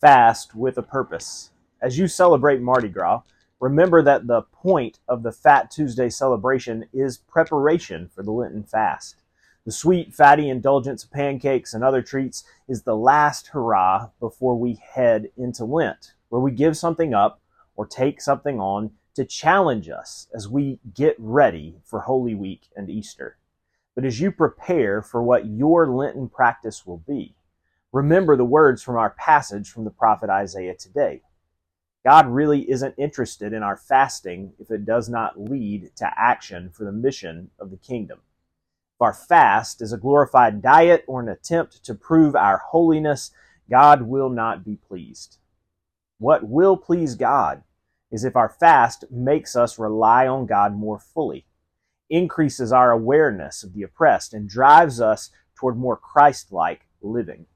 Fast with a purpose. As you celebrate Mardi Gras, remember that the point of the Fat Tuesday celebration is preparation for the Lenten fast. The sweet, fatty indulgence of pancakes and other treats is the last hurrah before we head into Lent, where we give something up or take something on to challenge us as we get ready for Holy Week and Easter. But as you prepare for what your Lenten practice will be, remember the words from our passage from the prophet Isaiah today. God really isn't interested in our fasting if it does not lead to action for the mission of the kingdom. If our fast is a glorified diet or an attempt to prove our holiness, God will not be pleased. What will please God is if our fast makes us rely on God more fully, increases our awareness of the oppressed, and drives us toward more Christ like living.